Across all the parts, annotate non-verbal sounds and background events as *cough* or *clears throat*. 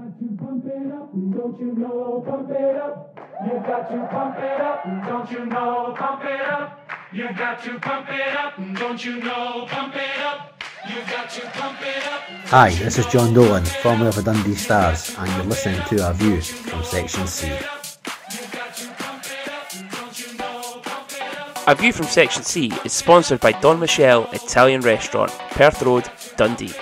got to pump it up, don't you know? Pump it up. You've got to pump it up, don't you know? Pump it up. You've got to pump it up, don't you know? Pump it up. You've got to pump it up. Hi, this is John Dolan, formerly of the Dundee Stars, and you're listening to our view from Section C. A View from Section C is sponsored by Don Michel Italian Restaurant, Perth Road, Dundee.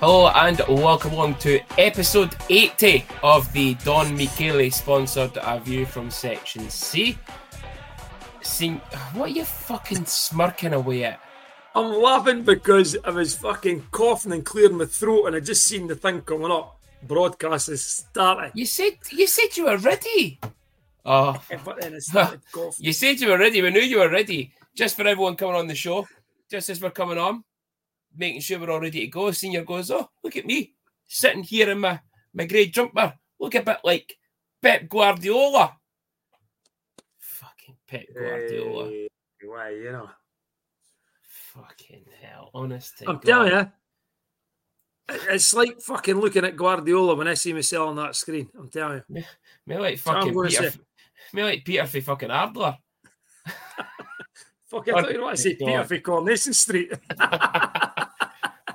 Hello and welcome along to episode 80 of the Don Michele sponsored A View from Section C. Sing- what are you fucking smirking away at? I'm laughing because I was fucking coughing and clearing my throat, and I just seen the thing coming up. Broadcast is starting. You said you said you were ready. Oh, *laughs* But then I started coughing. you said you were ready. We knew you were ready. Just for everyone coming on the show, just as we're coming on, making sure we're all ready to go. Senior goes, oh, look at me sitting here in my my grey jumper. Look a bit like Pep Guardiola. Fucking Pep Guardiola. Hey, why, you know. Fucking hell. Honest to I'm God. telling you, it's like fucking looking at Guardiola when I see myself on that screen. I'm telling you. Me like fucking Peter. Eh? say- Me like Peter for fucking Ardler. *laughs* Fuck, I thought you want to say *laughs* oh God. Peter for Coronation Street. *laughs*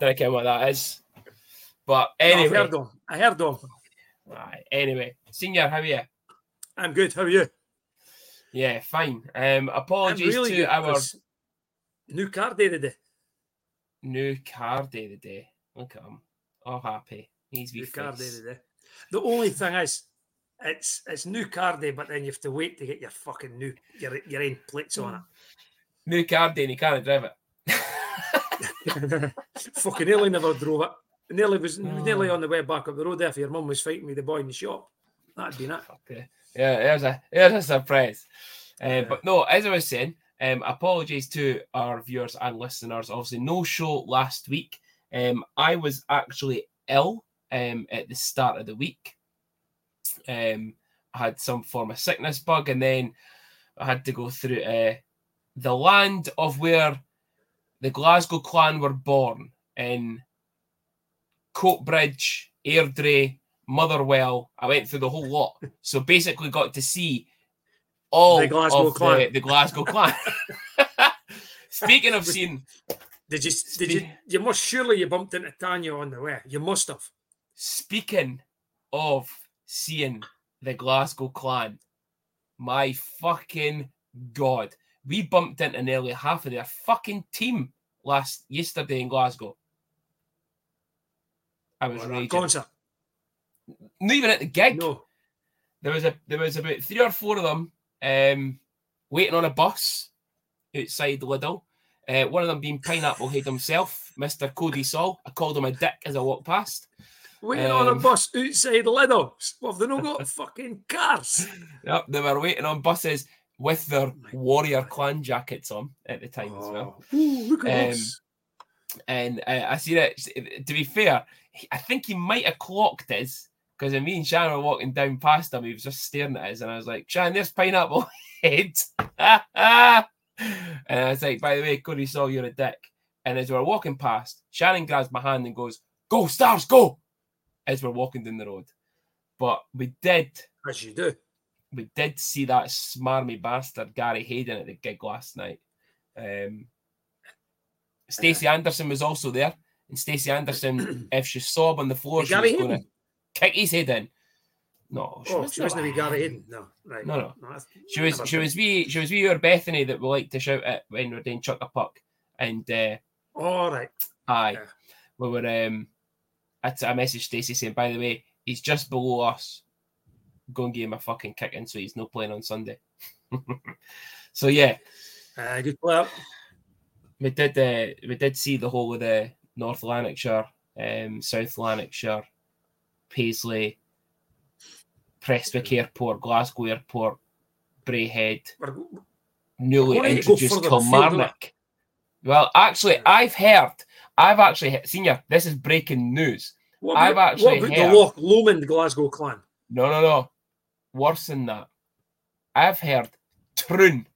Don't care what that is. But anyway. I anyway, heard him. I heard him. Aye, anyway, senior, how are you? I'm good. How are you? Yeah, fine. Um, apologies really to our New car day today. new car day today. Look at him, all happy. He's New with car day today. The only thing is, it's it's new car day, but then you have to wait to get your fucking new your your own plates on it. New car day, and he can't drive it. *laughs* *laughs* Fucking nearly never drove it. Nearly was nearly Oh. on the way back up the road there. If your mum was fighting with the boy in the shop, that'd been it. Okay. Yeah, there's a there's a surprise. Uh, Yeah. But no, as I was saying, um, apologies to our viewers and listeners. Obviously, no show last week. Um, I was actually ill um, at the start of the week. Um, I had some form of sickness bug, and then I had to go through uh, the land of where the Glasgow clan were born in Coatbridge, Airdrie, Motherwell. I went through the whole lot. So basically got to see all The Glasgow of clan. The, the Glasgow clan. *laughs* Speaking of *laughs* seeing, Did you? Did you? You must surely you bumped into Tanya on the way. You must have. speaking of seeing the Glasgow clan, my fucking god, we bumped into nearly half of their fucking team last yesterday in Glasgow. I was raging. concert. Not even at the gig. No. there was a there was about three or four of them um, waiting on a bus outside Lidl. Uh, one of them being Pineapple Head himself, Mr. Cody Saul. I called him a dick as I walked past. Waiting on a Um, bus outside Lidl. Well, have they not got *laughs* fucking cars? Yep, they were waiting on buses with their my warrior clan jackets on at the time as well. Oh. Ooh, look at Um. And uh, I see that. To be fair, I think he might have clocked us because me and Shannon were walking down past him. He was just staring at us, and I was like, "Shannon, there's pineapple head." *laughs* and I was like, "By the way, Cody saw you're a dick." And as we we're walking past, Shannon grabs my hand and goes, "Go stars, go!" As we're walking down the road, but we did As you do. We did see that smarmy bastard Gary Hayden at the gig last night. Um, Stacey Anderson was also there, and Stacey Anderson, *clears throat* if she sob on the floor, she was going to kick his head in. No, she Oh, was she wasn't with Gary Hayden. No, right. No, no. that's- She was she was we she was we your Bethany that we like to shout at when we're doing chuck a puck, and uh, All right. aye, Yeah. we were um, I, t- I messaged Stacey saying, by the way, he's just below us. Go and give him a fucking kick in, so he's no playing on Sunday. *laughs* so yeah, Uh, good player. we did uh, we did see the whole of the North Lanarkshire, um, South Lanarkshire, Paisley, Prestwick Airport, Glasgow Airport, Braehead, We're, newly Why don't you go introduced Kilmarnock. Well, actually, I've heard, I've actually, he- senior, this is breaking news. what I've about, actually what about heard- the Loch Lomond Glasgow clan? No, no, no. Worse than that. I've heard Troon.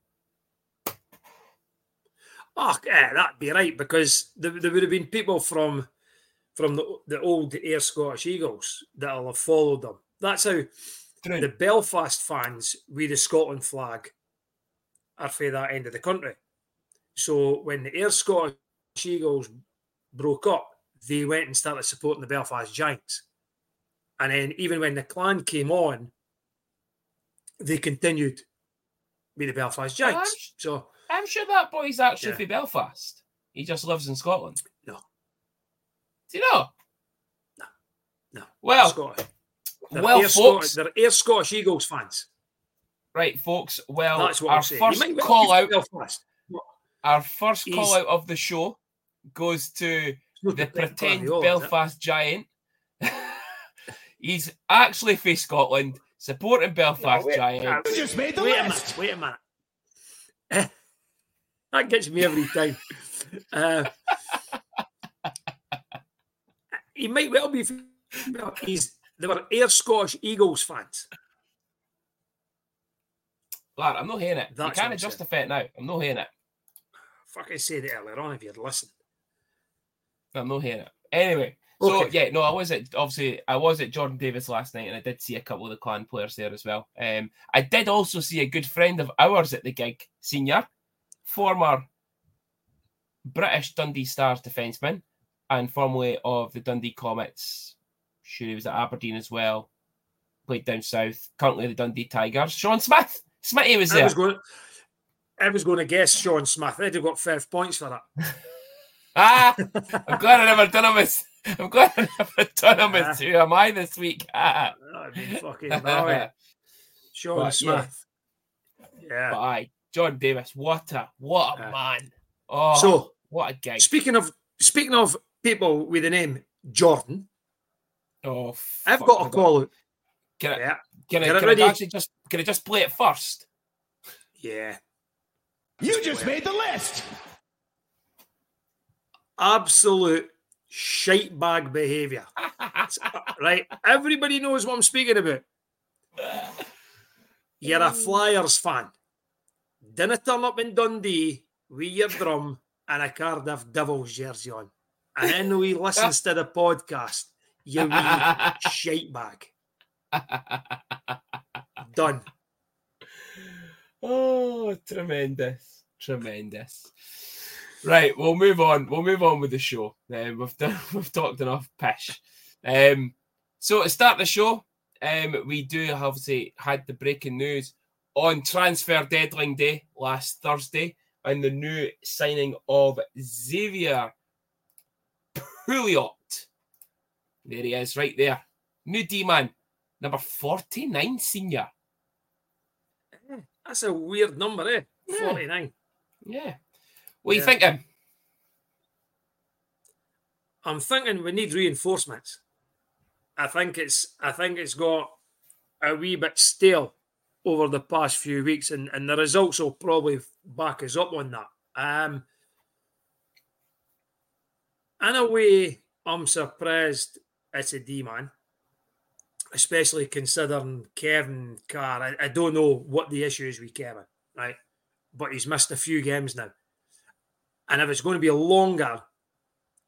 Oh, eh, that'd be right because there, there would have been people from from the, the old Ayr Scottish Eagles that'll have followed them. That's how True. the Belfast fans with the Scotland flag are for that end of the country. So when the Ayr Scottish Eagles broke up, they went and started supporting the Belfast Giants. And then even when the clan came on, they continued with the Belfast Giants. sh- So I'm sure that boy's actually Yeah. from Belfast. He just lives in Scotland. No. Do you know? no, No. Well, Scottish. They're, well, Ayr folks. Scottish, they're Ayr Scottish Eagles fans. right, folks. Well, That's what our I'm saying. first call out, Belfast. our first He's- call out of the show goes to the pretend Guardiola, is it? Belfast giant. *laughs* He's actually for Scotland, supporting Belfast wait, giant. uh, just made the wait a list. minute. Wait a minute. *laughs* That gets me every time. Uh, he might well be. He's they were Ayr Scottish Eagles fans. Lad, I'm not hearing it. That's you can't I'm adjust the saying. fit now. I'm not hearing it. Fucking said it earlier on if you'd listened. I'm not hearing it. Anyway, so Okay. yeah, no, I was at obviously I was at Jordan Davis last night, and I did see a couple of the clan players there as well. Um, I did also see a good friend of ours at the gig, senior, former British Dundee Stars defenceman, and formerly of the Dundee Comets. Sure, he was at Aberdeen as well. Played down south. Currently the Dundee Tigers. Sean Smith. Smitty was I there. was going. I was going to guess Sean Smith. I'd have got five points for that. *laughs* Ah, I'm glad I never done with. I'm glad I never done him Ah. with Who am I this week? Ah. That'd be fucking brilliant. *laughs* Sean But. Smith. Yeah. But aye, John Davis, what a what a Yeah. man! Oh, So what a guy! speaking of speaking of people with the name Jordan, Oh, I've got a call out. Can I, Yeah. can I, Get it can. I actually just can I just play it first? Yeah. You just made the list. Absolute shite bag behaviour. Uh, right? Everybody knows what I'm speaking about. You're a Flyers fan. Didn't turn up in Dundee with your drum and a Cardiff Devils jersey on. And then we listens to the podcast. You wee shite bag. Done. oh, tremendous, tremendous. Right, we'll move on. We'll move on with the show. Um, we've done, *laughs* we've talked enough pish. Um, so to start the show, um, we do have obviously had the breaking news on transfer deadline day last Thursday, and the new signing of Xavier Pouliot. There he is, right there. New D man, number 49 senior. That's a weird number, eh? Yeah. 49. Yeah. What are you thinking? I'm thinking we need reinforcements. I think it's I think it's got a wee bit stale over the past few weeks, and, and the results will probably back us up on that. Um, in a way, I'm surprised it's a D man, especially considering Kevin Carr. I, I don't know what the issue is with Kevin, right? But he's missed a few games now, and if it's going to be longer,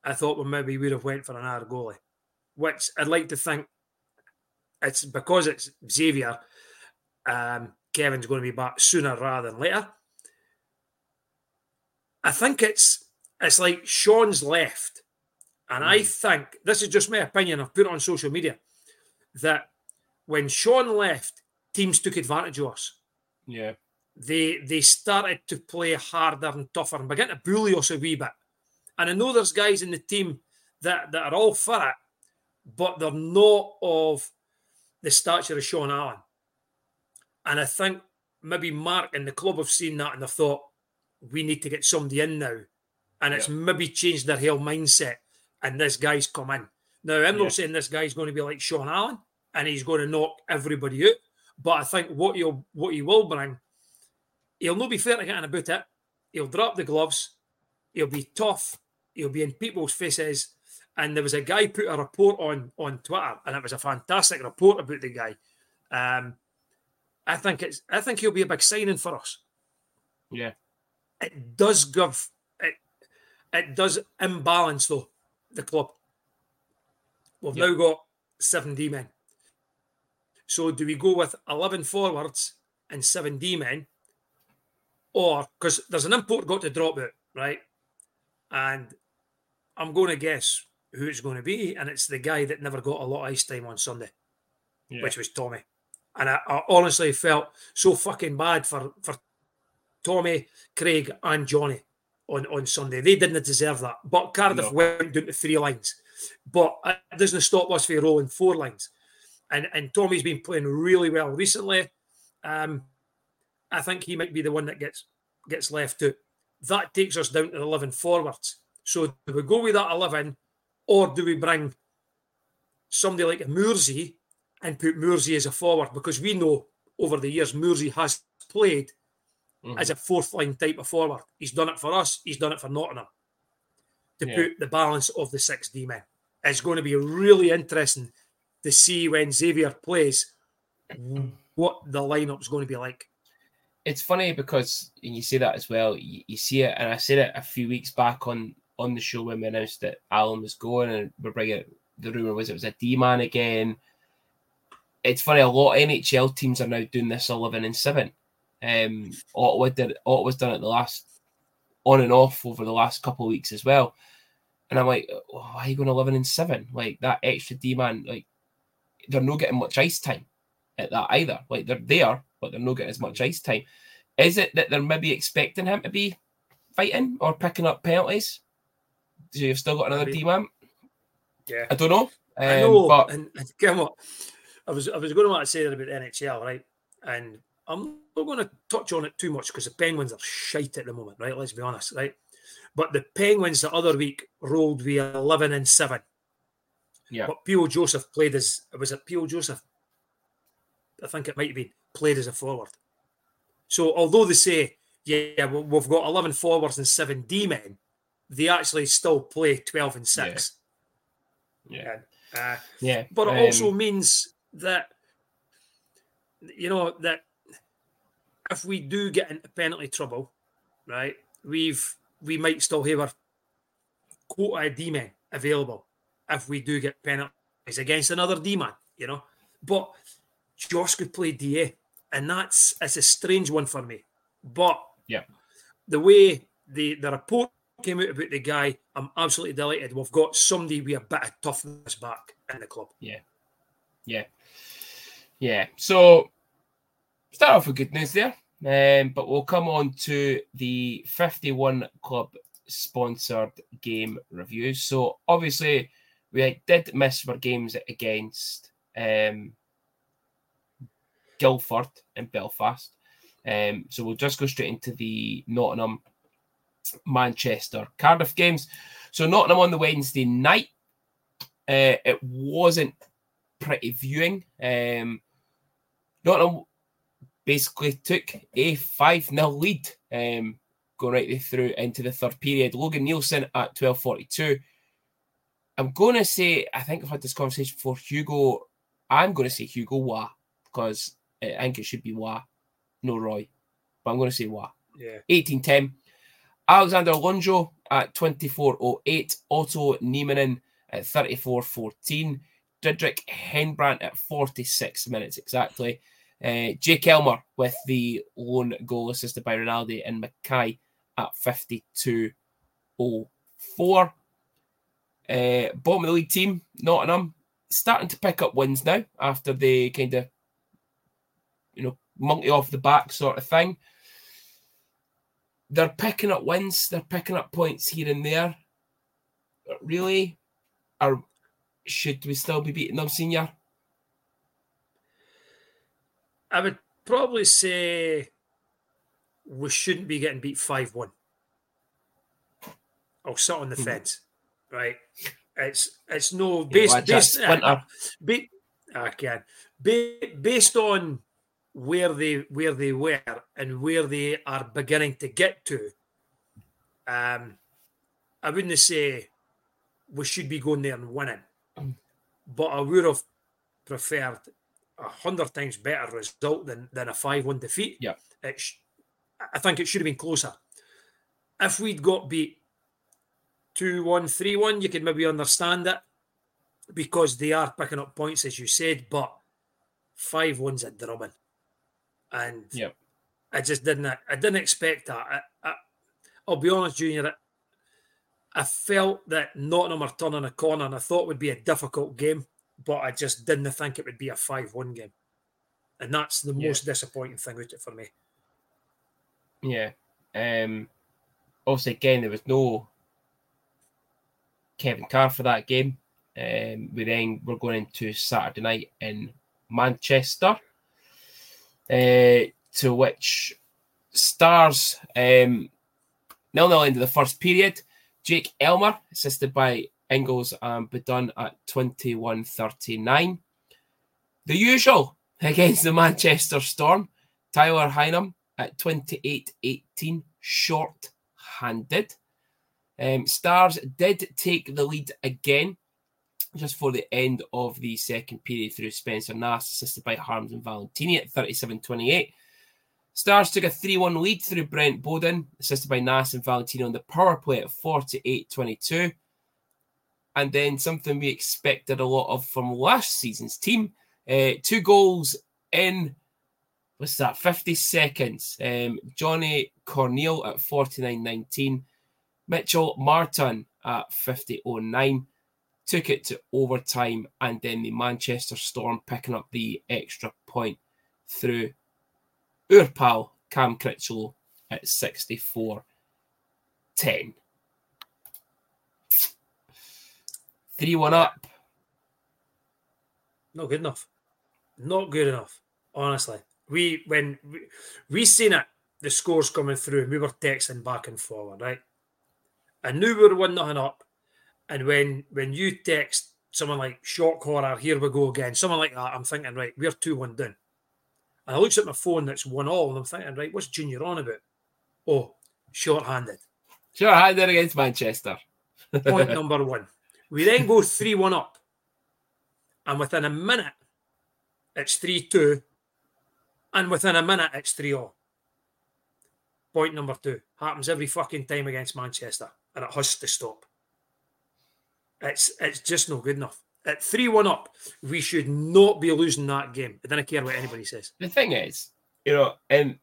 I thought well maybe we would have went for an hour goalie, which I'd like to think it's because it's Xavier. Um, Kevin's going to be back sooner rather than later. I think it's it's like Sean's left, and I think this is just my opinion. I've put it on social media that when Sean left, teams took advantage of us Yeah. They they started to play harder and tougher and begin to bully us a wee bit. And I know there's guys in the team that, that are all for it, but they're not of the stature of Sean Allen. And I think maybe Mark and the club have seen that and they've thought, we need to get somebody in now. And it's maybe changed their whole mindset. And this guy's come in. Now, I'm Yeah. not saying this guy's going to be like Sean Allen and he's going to knock everybody out. But I think what he'll what he will bring he'll not be fair to getting about it. He'll drop the gloves. He'll be tough. He'll be in people's faces. And there was a guy put a report on on Twitter, and it was a fantastic report about the guy. Um, I think it's. I think he'll be a big signing for us. Yeah. It does give it. It does imbalance though the club. We've Yep. now got seven D men. So do we go with 11 forwards and seven D men? Or because there's an import got to drop out, right? And I'm going to guess who it's going to be, and it's the guy that never got a lot of ice time on Sunday, Yeah. which was Tommy. And I, I honestly felt so fucking bad for for Tommy, Craig, and Johnny on, on Sunday. They didn't deserve that. But Cardiff No. went down to three lines. But it doesn't stop us from rolling four lines. And and Tommy's been playing really well recently. Um, I think he might be the one that gets gets left out. That takes us down to 11 forwards. So do we go with that 11 or do we bring somebody like a Mursey and put Mursey as a forward? Because we know over the years Mursey has played Mhm. as a fourth line type of forward. He's done it for us, he's done it for Nottingham to Yeah. put the balance of the six D men. It's going to be really interesting to see when Xavier plays *clears throat* what the lineup's going to be like. It's funny because and you say that as well. You, you see it, and I said it a few weeks back on on the show when we announced that Alan was going, and we're bringing the rumor was it was a D man again. It's funny. A lot of NHL teams are now doing this eleven and seven. Um, Ottawa did. Ottawa's done it the last on and off over the last couple of weeks as well. And I'm like, oh, why are you going eleven and seven? Like that extra D man, like they're not getting much ice time at that either. Like they're there, but they're not getting as much ice time. Is it that they're maybe expecting him to be fighting or picking up penalties? So you've still got another Maybe. D man? Yeah. I don't know. I Um, know, but and, and come what I was I was going to want to say that about the NHL, right? And I'm not going to touch on it too much because the Penguins are shite at the moment, right? Let's be honest, right? But the Penguins the other week rolled with 11 and 7. Yeah. But P-O Joseph played as, it was it P-O Joseph? I think it might have been played as a forward. So although they say, yeah, we've got 11 forwards and 7 D men, they actually still play 12 and 6. yeah, Uh, yeah. but it um, also means that you know that if we do get into penalty trouble, right, we've we might still have our quota D men available if we do get penalties against another D man, you know. But Josh could play DA, and that's it's a strange one for me. But Yeah. the way the the report came out about the guy, I'm absolutely delighted. We've got somebody with a bit of toughness back in the club. Yeah. Yeah. Yeah. So start off with good news there. Um, but we'll come on to the 51 club sponsored game reviews. So obviously we did miss our games against um Guildford and Belfast. Um, so we'll just go straight into the Nottingham Manchester Cardiff games. So Nottingham on the Wednesday night. Uh, it wasn't pretty viewing. Um, Nottingham basically took a 5 0 lead, um, going right through into the third period. Logan Neilson at 12.42. I'm going to say, I think I've had this conversation before. Hugo, I'm going to say Hugo Wah because I think it should be Wah, no Roy. But I'm going to say Wah. Yeah. 1810. Alexander Lonjo at 24.08. Otto Niemanen at 34.14. Didrik Henbrandt at 46 minutes exactly. Uh, Jake Elmer with the lone goal assisted by Ronaldo and Mackay at 52.04. Uh, bottom of the league team, Nottingham, starting to pick up wins now after they kind of, monkey off the back sort of thing they're picking up wins, they're picking up points here and there. But really, or should we still be beating them, senior? I would probably say we shouldn't be getting beat 5 1. I'll sit on the Mhm. fence, right? It's it's no Yeah, based like that based splinter. ba- I can ba- based on where they where they were and where they are beginning to get to. Um, I wouldn't say we should be going there and winning, but I would have preferred a hundred times better result than than a five-one defeat. Yeah. sh- I think it should have been closer. If we'd got beat 2 1, 3 1, you could maybe understand it. because they are picking up points, as you said, but 5 1's a drumming. And Yep. I just didn't I didn't expect that. I, I, I'll be honest, Junior. I, I felt that Nottingham are turning a corner, and I thought it would be a difficult game, but I just didn't think it would be a five-one game, and that's the Yeah. most disappointing thing with it for me. Yeah. Um obviously again there was no Kevin Carr for that game. Um we then we're going into Saturday night in Manchester. Uh to which stars um nil nil into the first period. Jake Elmer, assisted by Ingles and Bedun at 21.39. The usual against the Manchester Storm. Tyler Hynam at 28-18, short-handed. Um, Stars did take the lead again just for the end of the second period through Spencer Nass, assisted by Harms and Valentini at 37-28. Stars took a 3-1 lead through Brent Bowden, assisted by Nass and Valentino on the power play at 48-22. And then something we expected a lot of from last season's team. Uh, two goals in what's that? 50 seconds. Um, Johnny Corneal at 49.19. Mitchell Martin at 50.09. Took it to overtime, and then the Manchester Storm picking up the extra point through our pal Cam Critchlow at 64 10. 3 1 up. Not good enough. Not good enough. Honestly, we when we, we seen it, the scores coming through, and we were texting back and forward, right? I knew we were one nothing up, and when when you text someone like shock horror, here we go again, someone like that, I'm thinking, right, we're two one down. And I looks at my phone, that's one all, and I'm thinking, right, what's Junior on about? Oh, short-handed. Sure, handed against Manchester. *laughs* Point number one. We then go 3 1 up. And within a minute, it's 3 2. And within a minute, it's 3 0. Point number two. Happens every fucking time against Manchester. And it has to stop. It's it's just not good enough. At 3 1 up, we should not be losing that game. I don't care what anybody says. the thing is, you know, and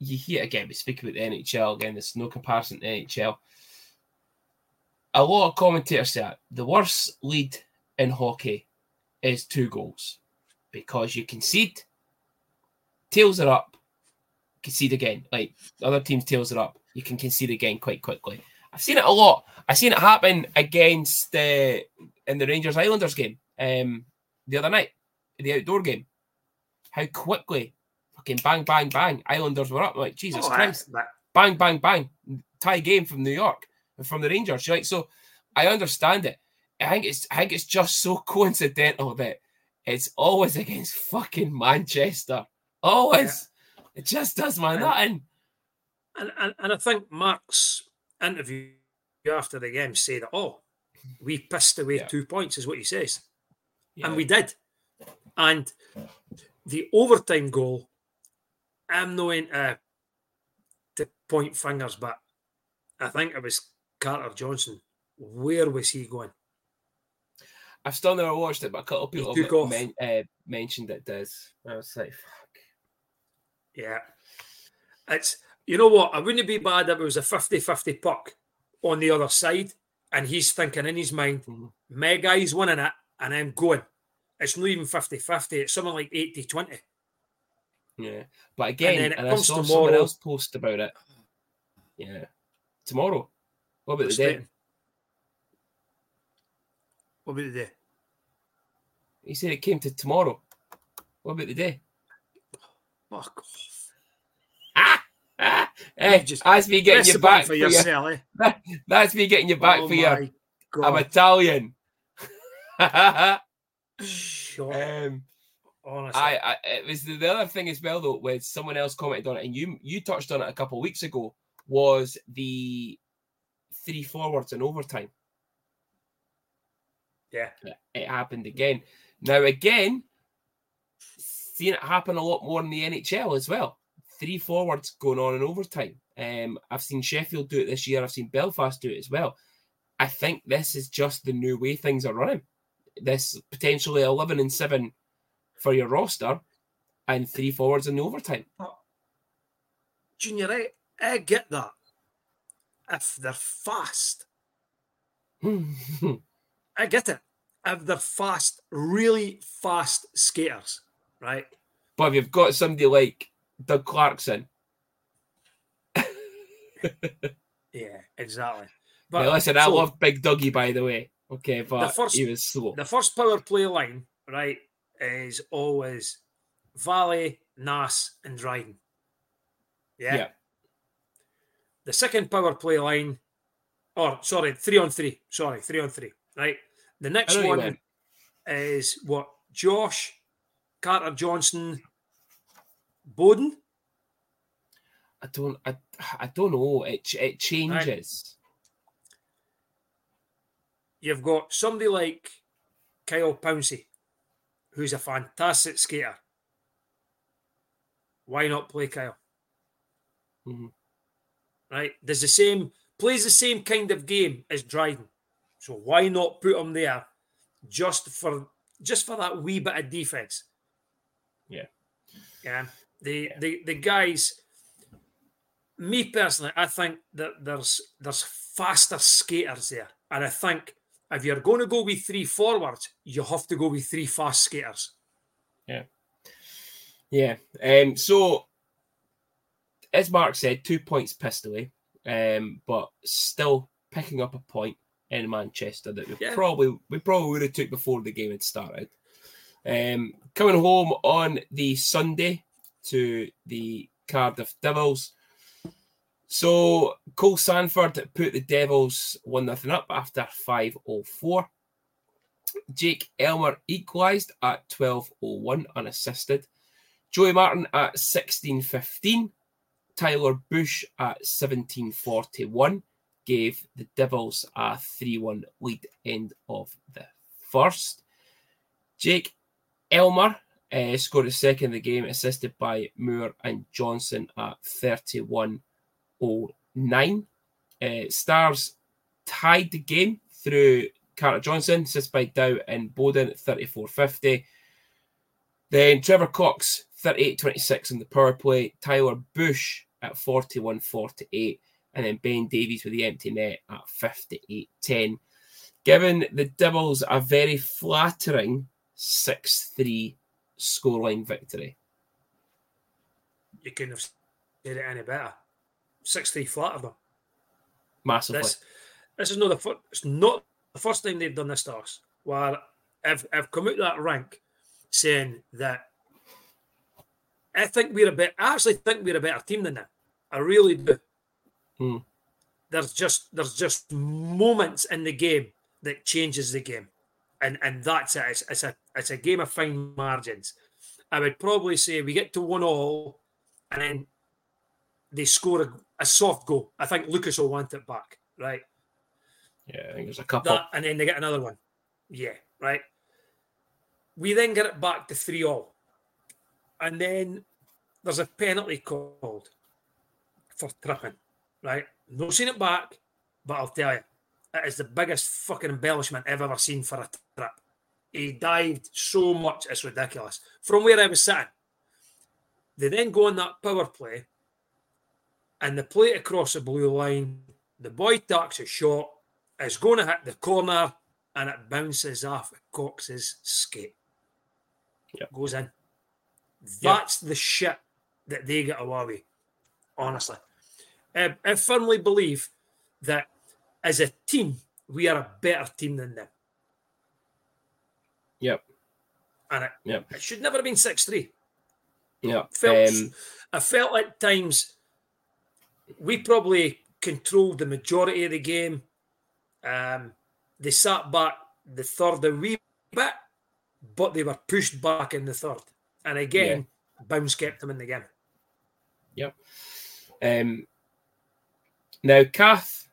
you hear again, we speak about the NHL again, there's no comparison to NHL. A lot of commentators say the worst lead in hockey is two goals because you concede, tails are up, concede again. Like other teams' tails are up, you can concede again quite quickly. I've seen it a lot. I've seen it happen against uh, in the Rangers Islanders game um, the other night, the outdoor game. How quickly, fucking bang, bang, bang, Islanders were up. Like Jesus Oh, Christ, that- bang, bang, bang, tie game from New York from the Rangers. You're like, so I understand it. I think it's I think it's just so *laughs* coincidental that it's always against fucking Manchester. Always. It just does my And- nothing. And, and, and I think Mark's interview after the game said, oh, we pissed away Yeah. two points, is what he says. Yeah. And we did. And the overtime goal, I'm not into to point fingers, but I think it was Carter Johnson. Where was he going? I've still never watched it, but a couple of people have men, uh, mentioned it does. I was like, fuck. Yeah. It's you know what? I wouldn't be bad if it was a 50-50 puck on the other side, and he's thinking in his mind, Mhm. my guy's winning it, and I'm going. It's not even 50-50, it's something like 80-20. Yeah. But again, then and, it I comes saw someone else post about it. Yeah. Tomorrow. What about the day? What about the day? He said it came to tomorrow. What about the day? Fuck off. Hey, just that's me getting you back for your, yourself, eh? *laughs* That's me getting you back Oh for your. I'm Italian. Shut *laughs* um, honestly. I, I it was the, the other thing as well though when someone else commented on it and you you touched on it a couple of weeks ago was the three forwards in overtime. yeah. It happened again. Now again, seeing it happen a lot more in the NHL as well. Three forwards going on in overtime. Um, I've seen Sheffield do it this year. I've seen Belfast do it as well. I think this is just the new way things are running. this potentially 11 and 7 for your roster and three forwards in the overtime. Junior, I, I get that. If they're fast, *laughs* I get it. If they're fast, really fast skaters, right? but if you've got somebody like Doug Clarkson, Yeah, exactly. *laughs* now listen, I love Big Dougie, by the way. Okay, but the first- he was slow. the first power play line, right, is always Valley, Nas, and Dryden. Yeah. Yeah. The second power play line, or sorry, three on three. Sorry, three on three. Right. The next know what you one is what Josh, Carter Johnson, Bowden. I don't, I, I don't know. It it changes. You've got somebody like Kyle Pouncey, who's a fantastic skater. Why not play Kyle? Mhm. Right? Does the same plays the same kind of game as Dryden. So why not put him there just for just for that wee bit of defense? Yeah. Yeah. The the the guys me personally, I think that there's there's faster skaters there. And I think if you're going to go with three forwards, you have to go with three fast skaters. Yeah. Yeah. Um. So, as Mark said, two points pissed away. Um. But still picking up a point in Manchester that we Yeah. probably we probably would have took before the game had started. Um. Coming home on the Sunday to the Cardiff Devils. So Cole Sanford put the Devils one nothing up after five oh four. Jake Elmer equalised at twelve oh one unassisted. Joey Martin at 16.15. Tyler Bush at 17.41 gave the Devils a 3 1 lead end of the first. Jake Elmer uh, scored a second in the game, assisted by Moore and Johnson at 31.09. Uh, Stars tied the game through Carter Johnson, assisted by Dow and Bowden at 34.50. Then Trevor Cox, 38 26 on the power play. Tyler Bush at 41 48. And then Ben Davies with the empty net at 58 10. Giving the Devils a very flattering 6 3 scoreline victory. You couldn't have said it any better. 60 flat of them. Massively. This, this is not the first. It's not the first time they've done this to us. Where I've I've come out that rank saying that I think we're a bit. I actually think we're a better team than them. I really do. Hmm. There's just there's just moments in the game that changes the game, and and that's it. It's, it's a it's a game of fine margins. I would probably say we get to one all, and then they score a, a soft goal. I think Lucas will want it back, right? Yeah, I think there's a couple. that, and then they get another one. Yeah, right. We then get it back to three all, and then there's a penalty called for tripping. Right, no seen it back, but I'll tell you, it is the biggest fucking embellishment I've ever seen for a trip. He dived so much, it's ridiculous. From where I was sitting, they then go on that power play, and the play across the blue line. The boy ducks a shot, it's going to hit the corner and it bounces off Cox's skate. Yep. Goes in. That's the shit that they get away with, honestly. I, I firmly believe that as a team, we are a better team than them. Yep. And it, Yep. it should never have been 6 3. Yeah. Felt, Um, I felt at times we probably controlled the majority of the game. Um, they sat back the third a wee bit, but they were pushed back in the third. And again, Bounce kept them in the game. Yep. Um, now, Kath,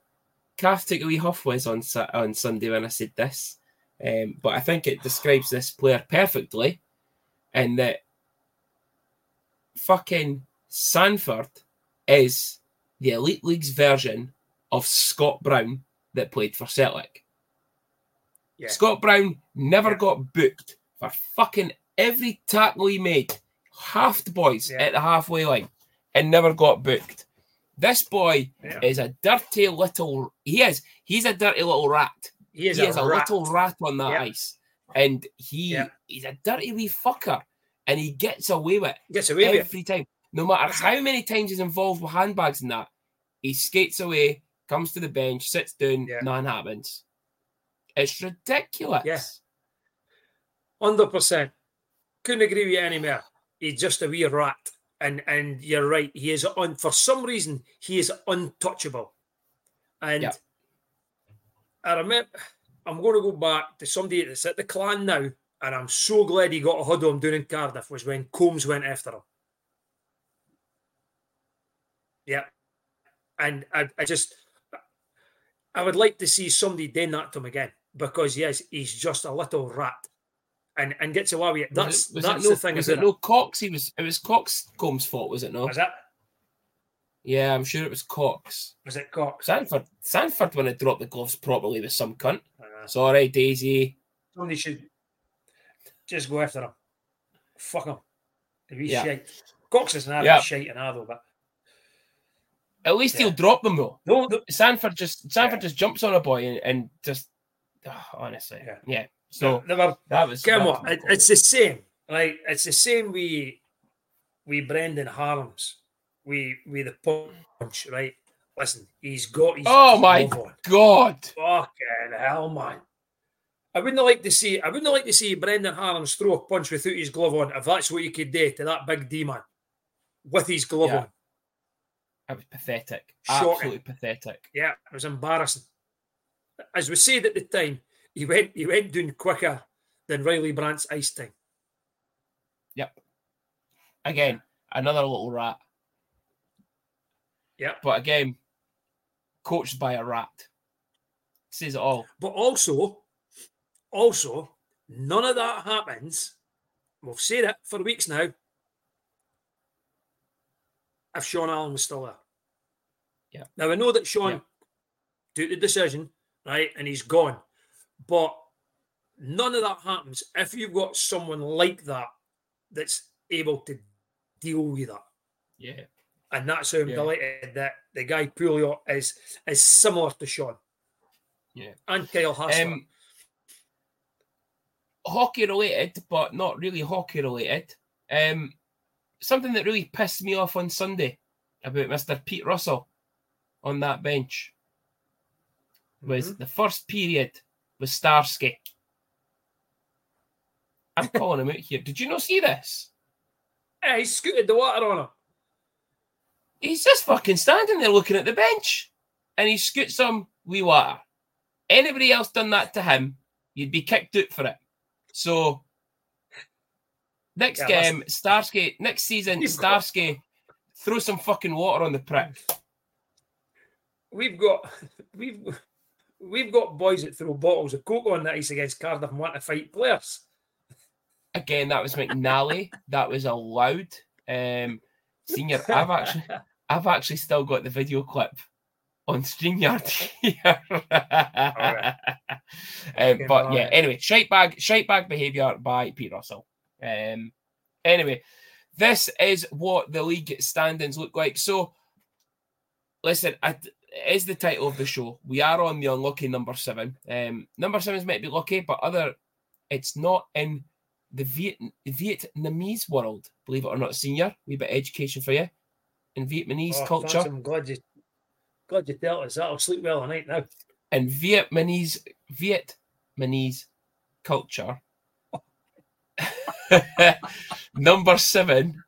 Kath took a wee huff whiz on on Sunday when I said this, um, but I think it describes this player perfectly, in that fucking Sanford is the Elite League's version of Scott Brown that played for Celtic. Yeah. Scott Brown never got booked for fucking every tackle he made, half the boys Yeah. at the halfway line, and never got booked. This boy Yeah. is a dirty little. He is. He's a dirty little rat. He is he a, is a little rat on that Yeah. ice, and he Yeah. he's a dirty wee fucker, and he gets away with it Gets away with every time. No matter how many times he's involved with handbags and that, he skates away, comes to the bench, sits down, Yeah. nothing happens. It's ridiculous. Yes, Hundred percent. Couldn't agree with you any more. He's just a wee rat. And and you're right. He is on for some reason he is untouchable. And. I remember I'm going to go back to somebody that's at the clan now, and I'm so glad he got a hood on doing in Cardiff was when Combs went after him. Yeah. And I, I just I would like to see somebody doing that to him again because yes, he's just a little rat, and and gets away with it. Was That's it- was that's it no, the thing. Was about it no Cox? He was. It was Cox Combs' fault, was it no? Was that Yeah, I'm sure it was Cox. was it Cox? Sanford. Sanford when it dropped the gloves properly with some cunt. Uh, Sorry, Daisy. somebody should just go after him. Fuck him. If he's Yeah. shite. Cox is not Yeah. shite and other, but At least Yeah. he'll drop them though. no, no, Sanford just Sanford Yeah. just jumps on a boy and, and just ah, honestly, Yeah. yeah. So were that was Come on, it, it's the same. Like it's the same we we Brendan Harms. We we the punch, right? Listen, he's got his Oh my on. God. Fucking hell, man. I wouldn't like to see I wouldn't like to see Brendan Harms throw a punch without his glove on if that's what you could do to that big D man with his glove Yeah. on. That was pathetic. Shocking. Absolutely pathetic. Yeah, it was embarrassing. As we said at the time, he went he went down quicker than Riley Brandt's ice time. Yep. Again, another little rat. Yep. But again, coached by a rat. Says it all. But also, also, none of that happens. We've said it for weeks now. If Sean Allen was still there. Yeah. Now I know that Sean Yeah. took the decision, right, and he's gone. But none of that happens if you've got someone like that that's able to deal with that. Yeah. And that's how I'm Yeah. delighted that the guy Pouliot is is similar to Sean. Yeah. And Kyle Hassler. Um, hockey related, but not really hockey related. Um, something that really pissed me off on Sunday about Mr. Pete Russell on that bench was Mhm. the first period with Starsky. I'm *laughs* calling him out here. Did you not see this? Hey, he scooted the water on him. He's just fucking standing there looking at the bench and he scoots some wee water. Anybody else done that to him, you'd be kicked out for it. So next Yeah, game, Starsky, next season, You've got- throw some fucking water on the prick. We've got *laughs* we've we've got boys that throw bottles of coke on the ice against Cardiff and want to fight players. Again, that was McNally. that was allowed. Um, senior, I've actually, I've actually still got the video clip on StreamYard *laughs* here. um, but yeah, anyway, shite bag, shite bag behaviour by Pete Russell. Um, anyway, this is what the league standings look like. So, listen, I, it is the title of the show. We are on the unlucky number seven. Um, number sevens might be lucky, but other, it's not in the Viet, Vietnamese world. Believe it or not, senior. We bit education for you in Vietnamese Oh, culture. I'm glad you glad you tell us that. I'll sleep well tonight now. in Vietnamese Vietnamese culture. *laughs* Number seven.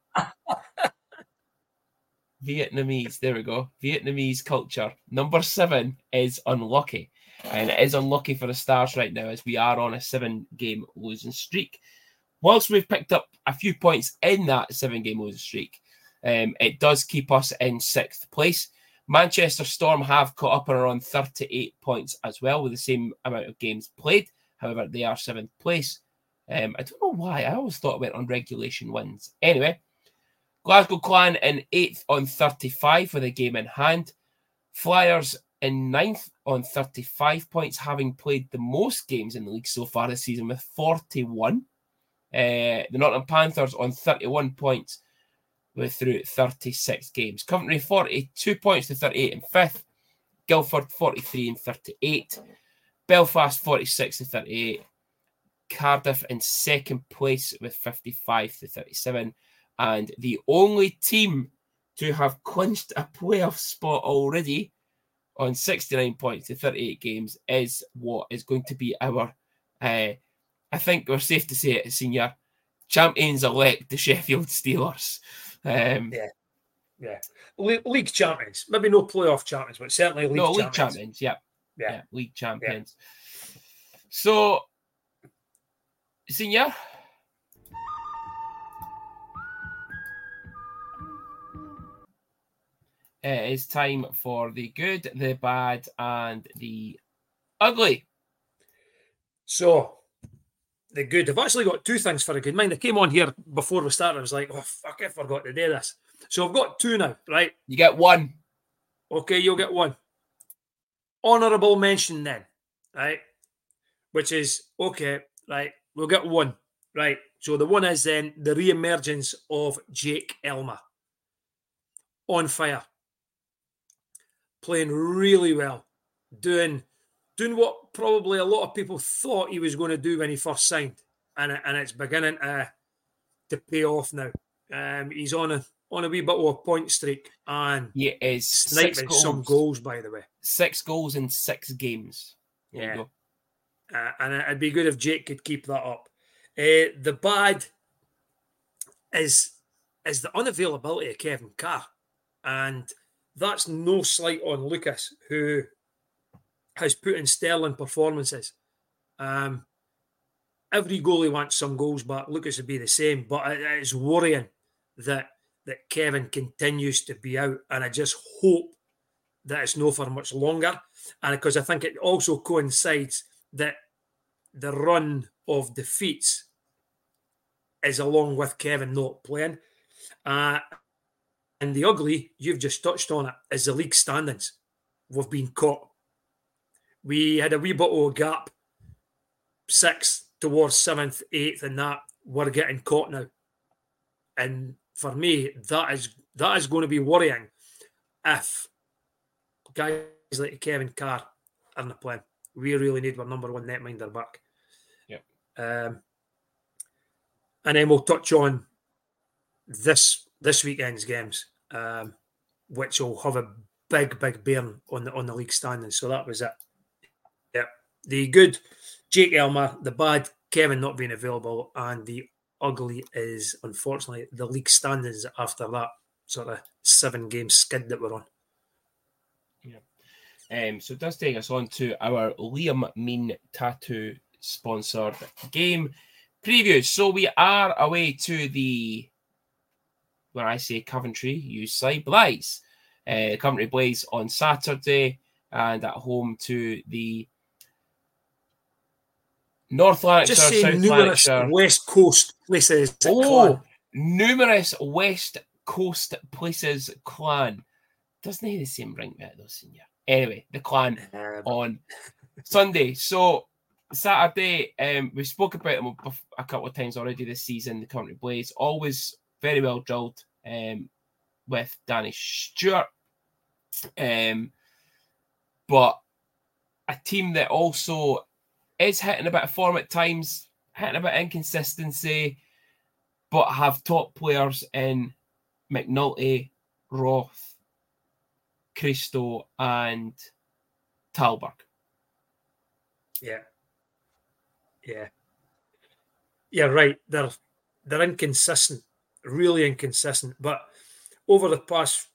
Vietnamese. There we go. Vietnamese culture. Number seven is unlucky. And it is unlucky for the Stars right now as we are on a seven game losing streak. Whilst we've picked up a few points in that seven game losing streak, um, it does keep us in sixth place. Manchester Storm have caught up and are on 38 points as well with the same amount of games played. However, they are seventh place. Um, I don't know why. I always thought it went on regulation wins. Anyway, Glasgow Clan in eighth on 35 with a game in hand. Flyers in ninth on 35 points, having played the most games in the league so far this season with 41. Uh, the Nottingham Panthers on 31 points with through 36 games. Coventry 42 points to 38 in fifth. Guildford 43 and 38. Belfast 46 to 38. Cardiff in second place with 55 to 37. And the only team to have clinched a playoff spot already on 69 points to 38 games is what is going to be our, uh, I think we're safe to say it, senior champions elect, the Sheffield Steelers. Um, Yeah. Yeah, Le- league champions, maybe no playoff champions, but certainly league no, champions. league champions. Yeah. Yeah. yeah. League champions. So, senior. It is time for the good, the bad, and the ugly. So, the good. I've actually got two things for a good. Mind, I came on here before we started. I was like, oh, fuck, I forgot to do this. So, I've got two now, right? You get one. Okay, you'll get one. Honourable mention then, right? Which is, okay, right? We'll get one, right? So, the one is then the re emergence of Jake Elmer. On fire. Playing really well. Doing doing what probably a lot of people thought he was going to do when he first signed, and and it's beginning to to pay off now. Um, he's on a on a wee bit of a point streak and He is six sniping goals, some goals, by the way. six goals in six games. There Yeah. Uh, and it'd be good if Jake could keep that up. Uh, the bad is is the unavailability of Kevin Carr, and that's no slight on Lucas, who has put in sterling performances. Um, every goalie wants some goals but Lucas would be the same, but it is worrying that that Kevin continues to be out, and I just hope that it's no for much longer. And because I think it also coincides that the run of defeats is along with Kevin not playing. Uh, and the ugly, you've just touched on it, is the league standings. We've been caught. We had a wee bit of a gap, sixth towards seventh, eighth, and that we're getting caught now. And for me, that is that is going to be worrying if guys like Kevin Carr aren't playing. We really need our number one netminder back. Yep. Um, and then we'll touch on this this weekend's games, um, which will have a big, big bearing on the on the league standings. So that was it. The good, Jake Elmer. The bad, Kevin not being available, and the ugly is unfortunately the league standings after that sort of seven game skid that we're on. Yeah. Um, so it does take us on to our Liam Mean Tattoo sponsored game preview. So we are away to the, when I say Coventry, you say Blaze. Uh, Coventry Blaze on Saturday and at home to the North Lanarkshire, Just say South numerous Lanarkshire. West Coast places. Oh, clan. numerous West Coast places clan. Doesn't he the same ring bit though, senior? Anyway, the clan on Sunday. So Saturday, um, we spoke about them a couple of times already this season. The Coventry Blaze always very well drilled um, with Danny Stewart, um, but a team that also is hitting a bit of form at times, hitting a bit of inconsistency, but have top players in McNulty, Roth, Christo, and Talberg. Yeah. Yeah. Yeah, right. They're they're inconsistent, really inconsistent. But over the past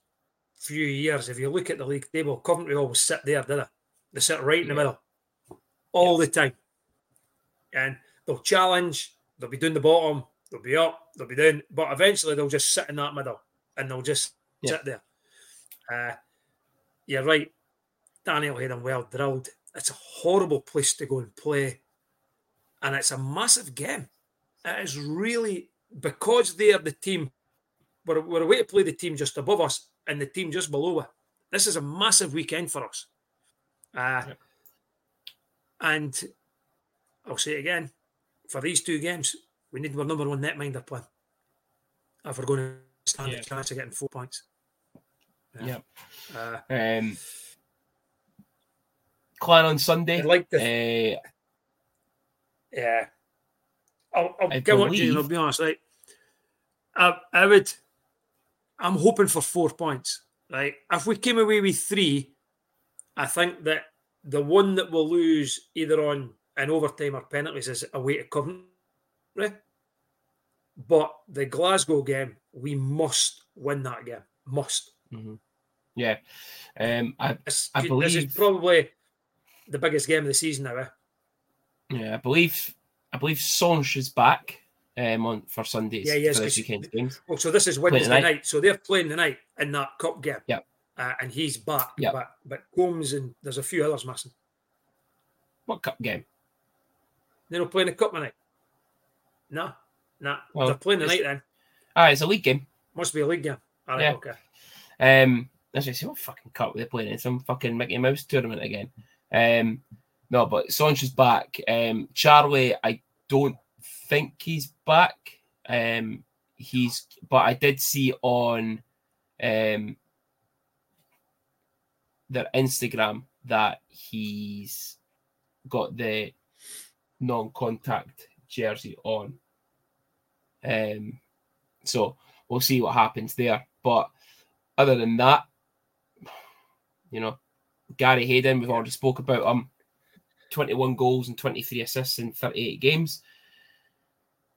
few years, if you look at the league table, Coventry always sit there, did they? They sit right in the Yeah. middle all the time. And they'll challenge, they'll be doing the bottom, they'll be up, they'll be down, but eventually they'll just sit in that middle and they'll just Yeah. sit there. Uh, you're right. Daniel had them well drilled. It's a horrible place to go and play. And it's a massive game. It is really because they are the team. We're, we're away to play the team just above us and the team just below us. This is a massive weekend for us. Uh, Yep. And I'll say it again for these two games, we need our number one netminder plan if we're going to stand Yeah. a chance of getting four points. Yeah. Uh, Um, Clan on Sunday. I'd like to, Uh, yeah. I'll, I'll I get what you. I'll be honest, right? I, I would. I'm hoping for four points, right? If we came away with three, I think that the one that we'll lose either on an overtime or penalties is away to Coventry. But the Glasgow game, we must win that game. Must. mhm. Yeah. Um, I, This, I this is probably the biggest game of the season now. Eh? yeah, I believe I believe Songe is back um, on for Sundays Yeah, yes, for this weekend's games. Well, so this is Wednesday tonight. night. So they're playing tonight in that cup game. Yep. Uh, and he's back. Yep. But but Holmes and there's a few others missing. What cup game? They're not playing a cup tonight. No, no. Well, they're playing tonight then. Ah, it's a league game. Must be a league game. All right, Yeah. okay. Um, as I say, what fucking cup were they playing in? Some fucking Mickey Mouse tournament again. Um, no, but Songe is back. Um, Charlie, I don't think he's back. Um, he's, but I did see on, um, their Instagram that he's got the non-contact jersey on. Um, so we'll see what happens there. But other than that, you know, Gary Haden, we've already spoke about him. 21 goals and 23 assists in 38 games.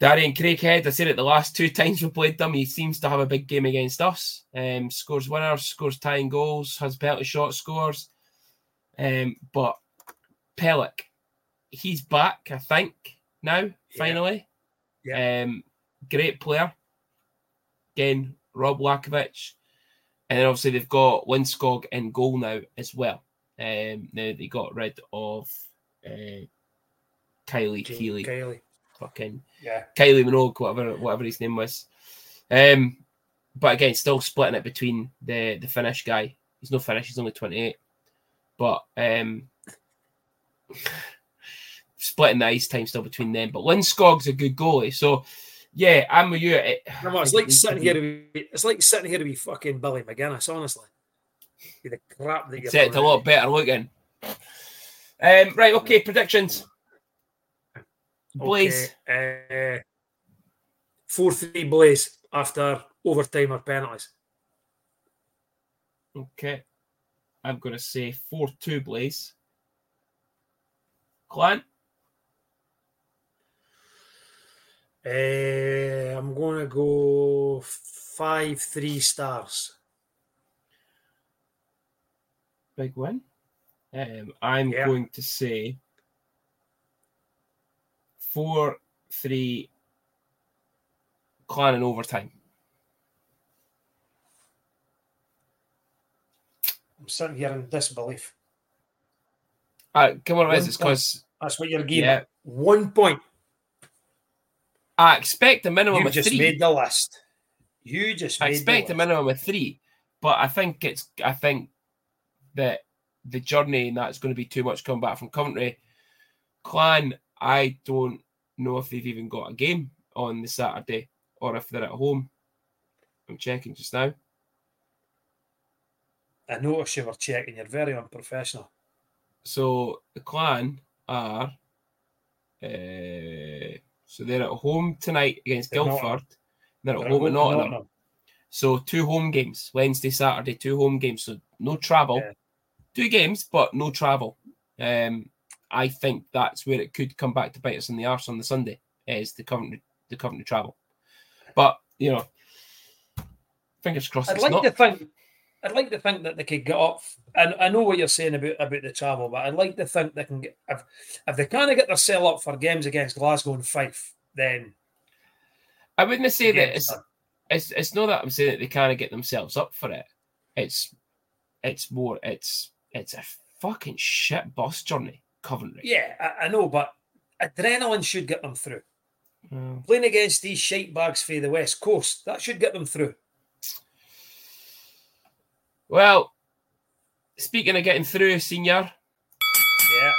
Darian Craighead, I said it the last two times we played them, he seems to have a big game against us. Um, scores winners, scores tying goals, has penalty shot scores. Um, but Pellick, he's back, I think, now, finally. Um, great player. Again, Rob Lakovic. And then obviously they've got Lindskog in goal now as well. Um, now they got rid of uh, Kylie Jane Keeley, Kylie. Fucking Yeah. Kylie Minogue, whatever whatever his name was. Um, but again, still splitting it between the the Finnish guy. He's no Finnish. He's only twenty eight, but um, *laughs* splitting the ice time still between them. But Lindskog's a good goalie, so yeah, I'm with you. It, it's like it needs to sitting here. To be, it's like sitting here to be fucking Billy McGuinness. Honestly, the crap that you're. Set it a lot better looking. Um, right, okay, predictions. Me. Blaze. Okay, uh, four three Blaze after overtime or penalties. Okay. I'm going to say 4 2 Blaze. Clan? Uh, I'm going to go five three stars. Big win. Um, I'm Yeah. going to say 4 3 Clan in overtime. I'm sitting here in disbelief. Uh, come on, Wes, it's because That's what you're giving. Yeah. One point. I expect a minimum You of just 3. made the list. You just I expect a minimum of three, but I think it's I think that the journey and that's going to be too much coming back from Coventry. Clan, I don't know if they've even got a game on the Saturday or if they're at home. I'm checking just now. I noticed you were checking. You're very unprofessional. So the Clan are uh, so they're at home tonight against They're Guildford. Nottingham. They're at They're home at at Nottingham. Nottingham. So two home games, Wednesday, Saturday, two home games. So no travel. Yeah. Two games, but no travel. Um, I think that's where it could come back to bite us in the arse on the Sunday is the Coventry the Coventry travel. But you know, fingers crossed I'd it's like not. to think. I'd like to think that they could get up. And I know what you're saying about about the travel, but I'd like to think they can get if if they kind of get their sell up for games against Glasgow and Fife, then I wouldn't say that it's, it's it's not that I'm saying that they kind of get themselves up for it. It's it's more it's it's a fucking shit bus journey, Coventry. yeah, I, I know, but adrenaline should get them through. Well, Playing against these shite bags for the West Coast, that should get them through. Well, speaking of getting through, senior, Yeah.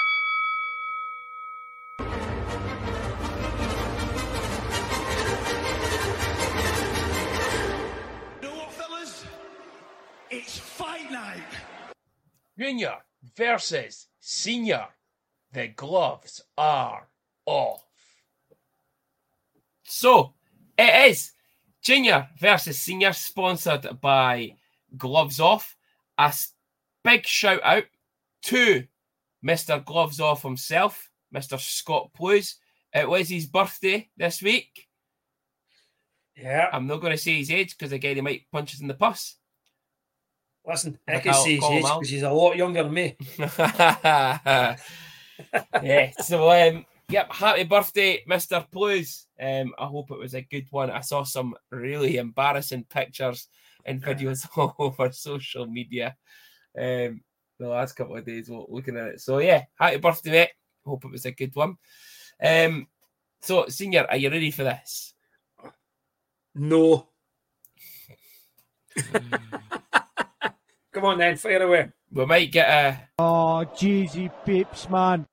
You know what, fellas? It's fight night. Junior versus Senior. The gloves are off. So it is Junior versus Senior, sponsored by Gloves Off. A big shout out to Mr. Gloves Off himself, Mr. Scott Blues. It was his birthday this week. Yeah. I'm not going to say his age because again he might punch us in the puss. Listen, I Like can I'll see his age because he's a lot younger than me. *laughs* *laughs* yeah. So um, yep, happy birthday, Mr. Blues. Um, I hope it was a good one. I saw some really embarrassing pictures and videos *laughs* all over social media. Um, the last couple of days looking at it. So yeah, happy birthday, mate. Hope it was a good one. Um, so senior, are you ready for this? No. *laughs* Come on then, fire away. We might get a Oh, jeezy pips, man.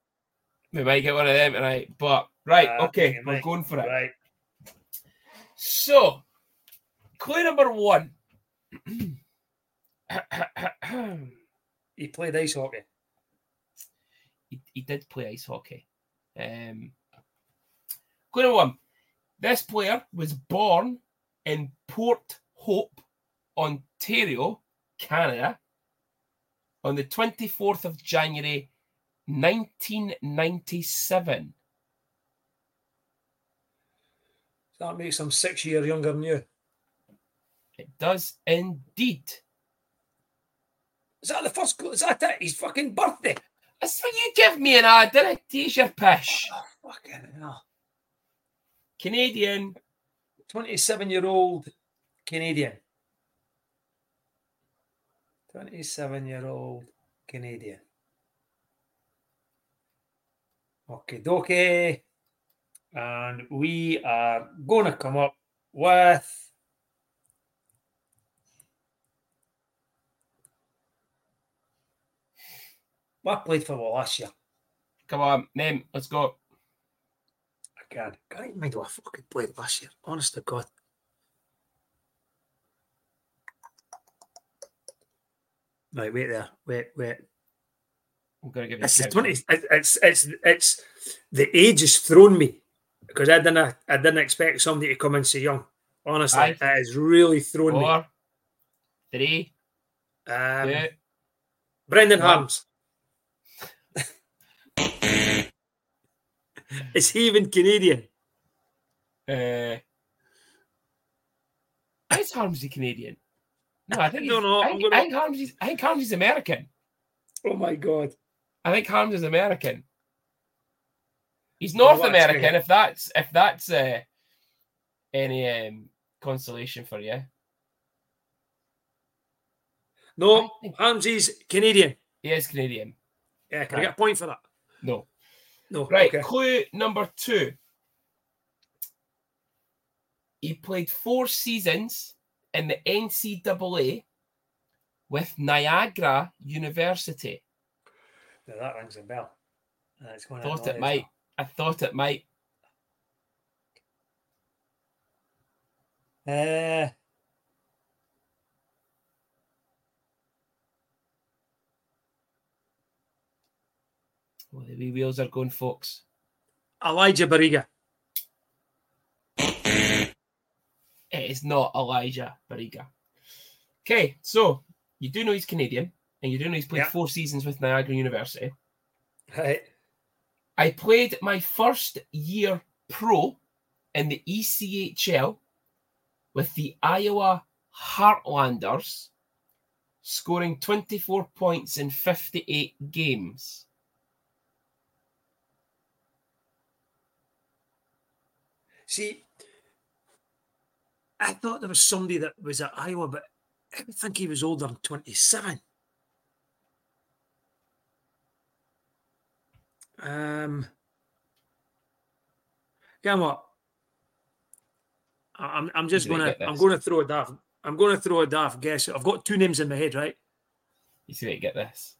We might get one of them tonight. But right, Ah, okay, we're might. going for it. Right. So, clue number one. *clears throat* He played ice hockey. he, he did play ice hockey. Um, clue number one. This player was born in Port Hope, Ontario, Canada, on the 24th of January, 1997. That makes him six years younger than you. It does indeed. Is that the first? Is that it? His fucking birthday? That's what you give me an ad, didn't I? Tease your pish. Oh, fucking hell. Canadian. 27 year old Canadian. 27 year old Canadian. Okay, dokie. And we are going to come up with. What played for last year? Come on, name. Let's go. I can't. Can't even mind what I fucking played last year. Honest to God. Right, wait there. Wait, wait. I'm going to give you It's the. It's it's it's, the age has thrown me because I didn't I didn't expect somebody to come in so young. Honestly, Aye. it has really thrown me. Four, three, Um, two, Brendan one. Harms. *laughs* Is he even Canadian? Uh, is Harmsy Canadian? No, I think *laughs* I don't he's- know, I think, gonna- I think Harmsy's, I think Harmsy's American. Oh my God! I think Harms is American. He's North that's American. If that's if that's uh, any um, consolation for you, No, think- Harmsy's Canadian. he is Canadian. Yeah, can I get a point for that? No, No, right. Okay. Clue number two. He played four seasons in the NCAA with Niagara University. Now that rings a bell. That's going Thought it might. I thought it might. Uh, Oh, the wee wheels are going, folks. Elijah Bariga. It is not Elijah Bariga. Okay, so you do know he's Canadian, and you do know he's played Yeah. four seasons with Niagara University. Right. I played my first year pro in the ECHL with the Iowa Heartlanders, scoring 24 points in 58 games. See, I thought there was somebody that was at Iowa, but I think he was older than 27. Um, you know what? I'm, I'm just gonna I'm gonna throw a daft I'm gonna throw a daft guess. I've got two names in my head, right? You see, I get this.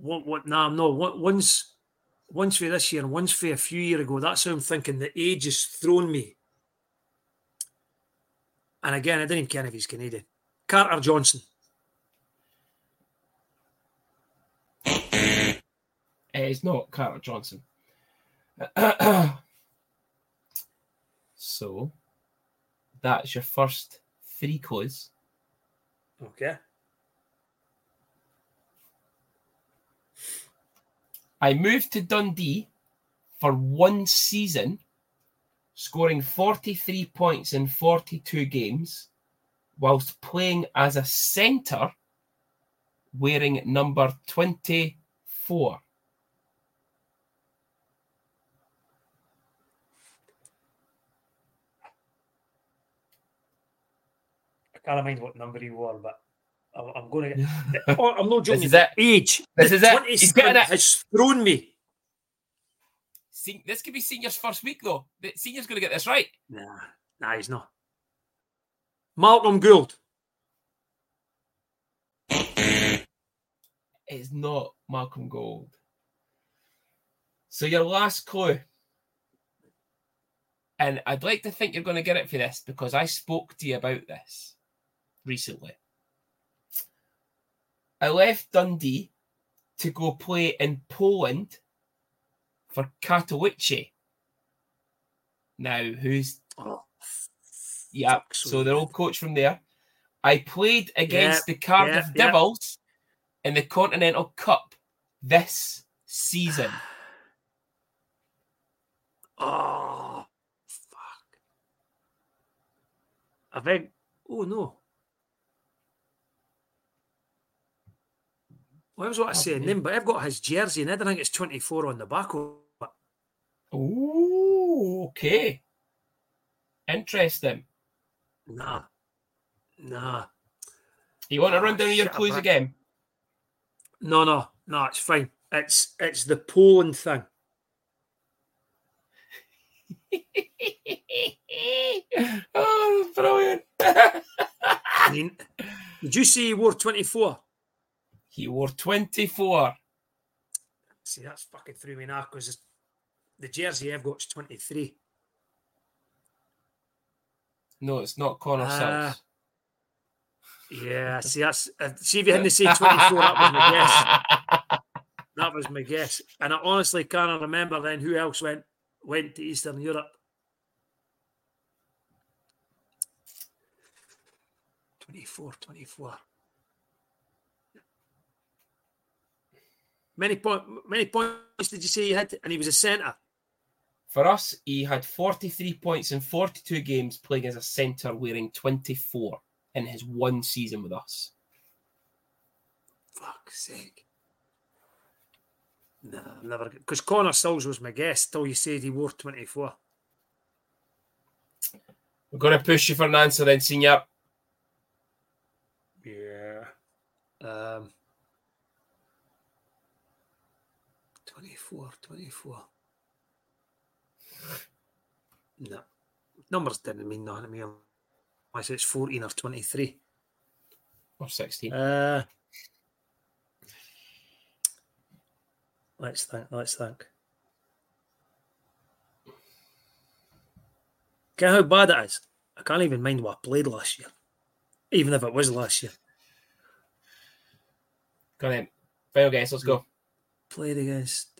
what, what, nah, no, what, once one's for this year and once for a few year ago. That's how I'm thinking. The age has thrown me. And again, I didn't even care if he's Canadian. Carter Johnson. Is not Carter Johnson. *clears throat* so that's your first three clues. Okay. I moved to Dundee for one season, scoring 43 points in 42 games, whilst playing as a centre, wearing number 24. I can't mind what number he wore, but I'm, I'm going to *laughs* get. Oh, I'm not joking. is it. Age. This the is it. 27 He's getting it. Has thrown me. Se- This could be senior's first week, though. The senior's going to get this right. Nah, nah, he's not. Malcolm Gould. It's not Malcolm Gold. So your last clue. And I'd like to think you're going to get it for this because I spoke to you about this recently. I left Dundee to go play in Poland for Katowice. Now, who's Oh, yeah, so their old coach from there. I played against the Cardiff yeah. Devils in the Continental Cup this season. *sighs* Oh, fuck. I think. Oh, no. Well, I was what I saying then, but I've got his jersey and I don't think it's 24 on the back of it. Ooh, okay. Interesting. Nah. Nah. You want to run down your clues again? No, no, no, it's fine. It's it's the Poland thing. *laughs* oh, brilliant. I *laughs* mean, did you see he wore 24? He wore 24. See, that's fucking threw me now because the jersey I've got is 23. No, it's not Connor. Sills. Yeah, see, that's uh, see if you hadn't said 24, that was my guess. *laughs* That was my guess. And I honestly can't remember then who else went went to Eastern Europe. 24, 24. Many point, many points did you say he had? And he was a centre. For us, he had 43 points in 42 games playing as a centre, wearing 24 in his one season with us. Fuck's sake. No, never. Because Connor Stills was my guess till you said he wore 24. We're going to push you for an answer then, Senior. Yeah. Um, 24, 24. No. Numbers didn't mean nothing to me. I said it's 14 or 23. Or 16. Uh, let's think. Let's think. Get how bad it is. I can't even mind what I played last year, even if it was last year. Go on then. Final guess, let's go. Played against.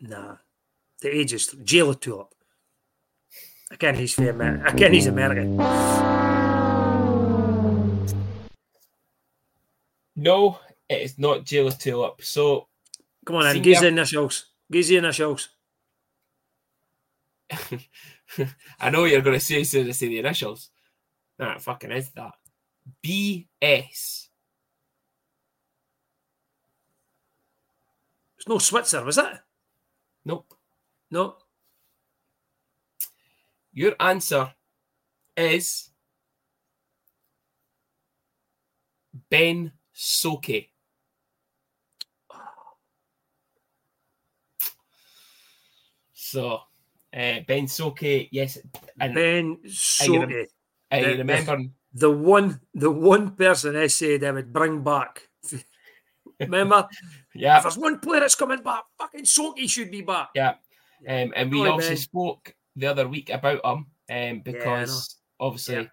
Nah, the age is Jailer Tulip. Again, he's for Amer- Again, he's American. No, it is not Jailer Tulip. So Come on, Senior. give the initials. Give the initials. I know you're going to say so to say the initials. Nah, it fucking is that. BS. It's no Switzer, was it? Nope. No. Your answer is Ben Sokay. So, uh, Ben Sokay, yes, and Ben Sokay. I the- remember the one the one person I said I would bring back. *laughs* Remember, *laughs* Yeah, if there's one player that's coming back, fucking Soki should be back. yeah. Um, and we Sorry, also man. spoke the other week about him um, because obviously Yeah.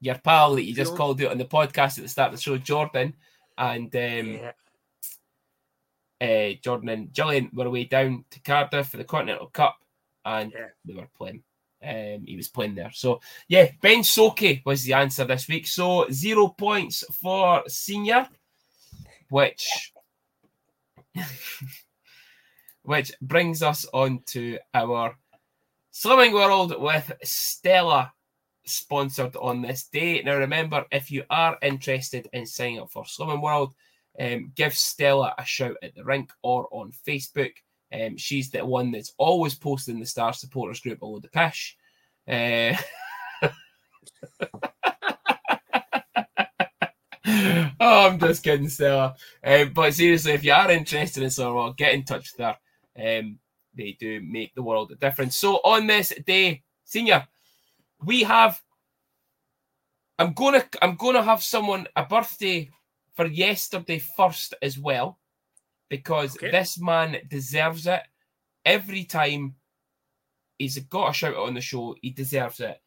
your pal that you just called out on the podcast at the start of the show, Jordan, and um, Yeah. uh, Jordan and Gillian were away down to Cardiff for the Continental Cup, and Yeah. they were playing. Um, he was playing there. So yeah, Ben Sokay was the answer this week. So zero points for senior, which which brings us on to our Slimming World with Stella sponsored on this day. Now, remember, if you are interested in signing up for Slimming World, um, give Stella a shout at the rink or on Facebook. Um, she's the one that's always posting the Star Supporters group a the pish. Uh, *laughs* *laughs* oh, I'm just kidding, Stella. Um, but seriously, if you are interested in World, get in touch with her. Um, they do make the world a difference. So on this day, senior, we have. I'm gonna I'm gonna have someone a birthday for yesterday first as well, because Okay. this man deserves it. Every time he's got a shout out on the show, he deserves it.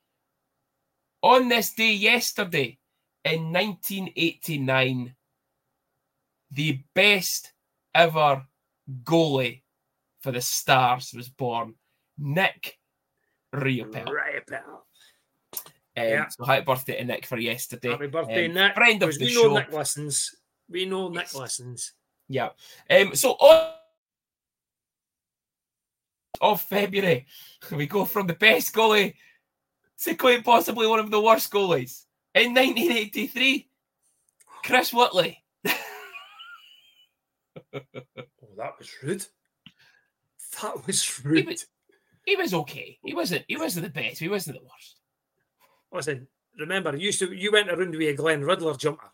On this day yesterday, in 1989, the best ever goalie for the Stars was born, Nick Riopel. Right, pal. Um, Yeah. So happy birthday to Nick for yesterday. Happy birthday, Um, Nick. Friend of the we show. know Nick listens. We know Nick Yes. listens. Yeah. Um, so on of February, *laughs* we go from the best goalie to quite possibly one of the worst goalies. In 1983, Chris Whitley. *laughs* Oh, that was rude. That was He rude. was, he was okay. He wasn't he wasn't the best. He wasn't the worst. Listen, remember, you used to you went around with a Glenn Riddler jumper.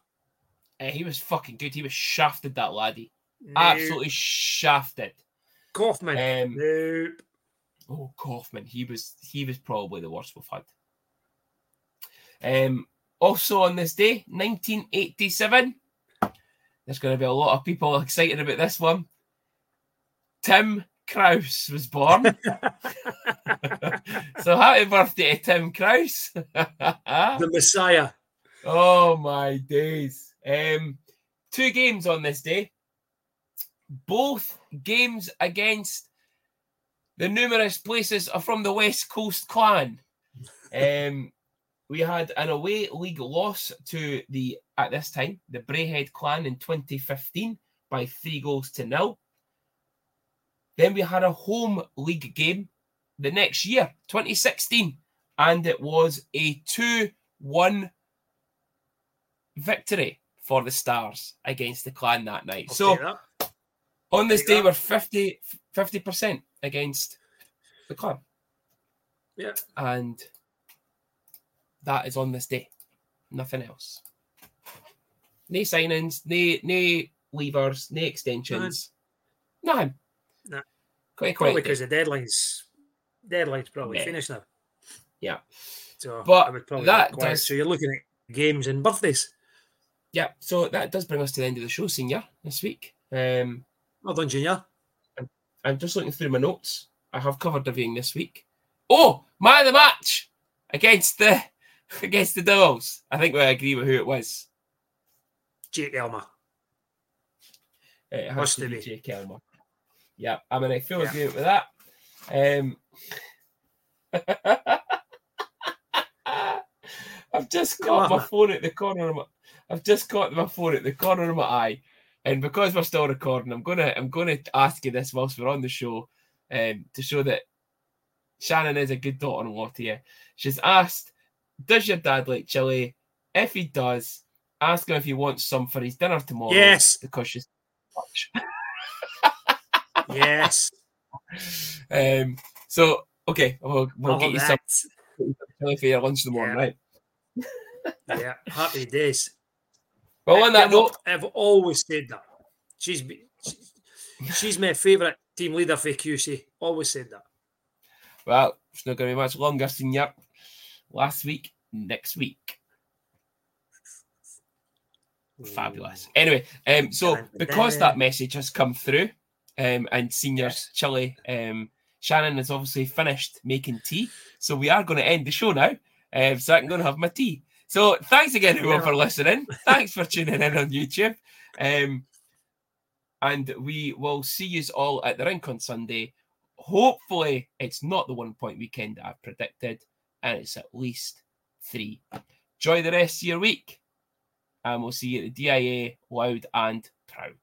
Uh, he was fucking good. He was shafted, that laddie. No. Absolutely shafted. Kaufman. Um, nope. Oh, Kaufman, he was he was probably the worst we've had. Um, also on this day, 1987, there's going to be a lot of people excited about this one. Tim Kraus was born. *laughs* *laughs* so happy birthday to Tim Kraus. the Messiah. *laughs* oh my days. Um, two games on this day. Both games against the numerous places are from the West Coast clan. Um, we had an away league loss to the, at this time, the Braehead clan in 2015 by three goals to nil. Then we had a home league game the next year, 2016, and it was a 2 1 victory for the Stars against the clan that night. I'll so on this day, that. we're 50 percent against the club, yeah, and that is on this day. Nothing else. No signings, no no levers, no extensions. None. Nah. Quite probably quite. because the deadlines deadlines probably Yeah. finished now. Yeah. So But I would probably that does- So you're looking at games and birthdays. Yeah. So that does bring us to the end of the show, senior, this week. Um, Well done, Junior. I'm just looking through my notes. I have covered everything this week. Oh, man of the match against the against the Devils. I think we agree with who it was. Jake Elmer. It has Must to be be. Jake Elmer. Yeah, I mean, I feel Yeah. agreement with that. Um, *laughs* I've just got my phone at the corner of my. I've just got my phone at the corner of my eye, and because we're still recording, I'm gonna I'm gonna ask you this whilst we're on the show, um, to show that Shannon is a good daughter-in-law to you. She's asked, "Does your dad like chili? If he does, ask him if he wants some for his dinner tomorrow." Yes. because she's much. Yes. *laughs* Um, so okay, we'll, we'll get you some chili for your lunch morning, Yeah. right? Yeah. Happy days. Well, on that I've, note, I've always said that. She's she's my favourite team leader for QC. Always said that. well, it's not going to be much longer, senior. Last week, next week. Fabulous. Anyway, um, so because that message has come through, um, and seniors chili, um, Shannon has obviously finished making tea, so we are going to end the show now. Um, so I'm going to have my tea. So thanks again, everyone, for listening. Thanks for tuning in on YouTube. Um, and we will see you all at the rink on Sunday. Hopefully, it's not the one point weekend that I've predicted, and it's at least three. Enjoy the rest of your week, and we'll see you at the DIA loud and proud.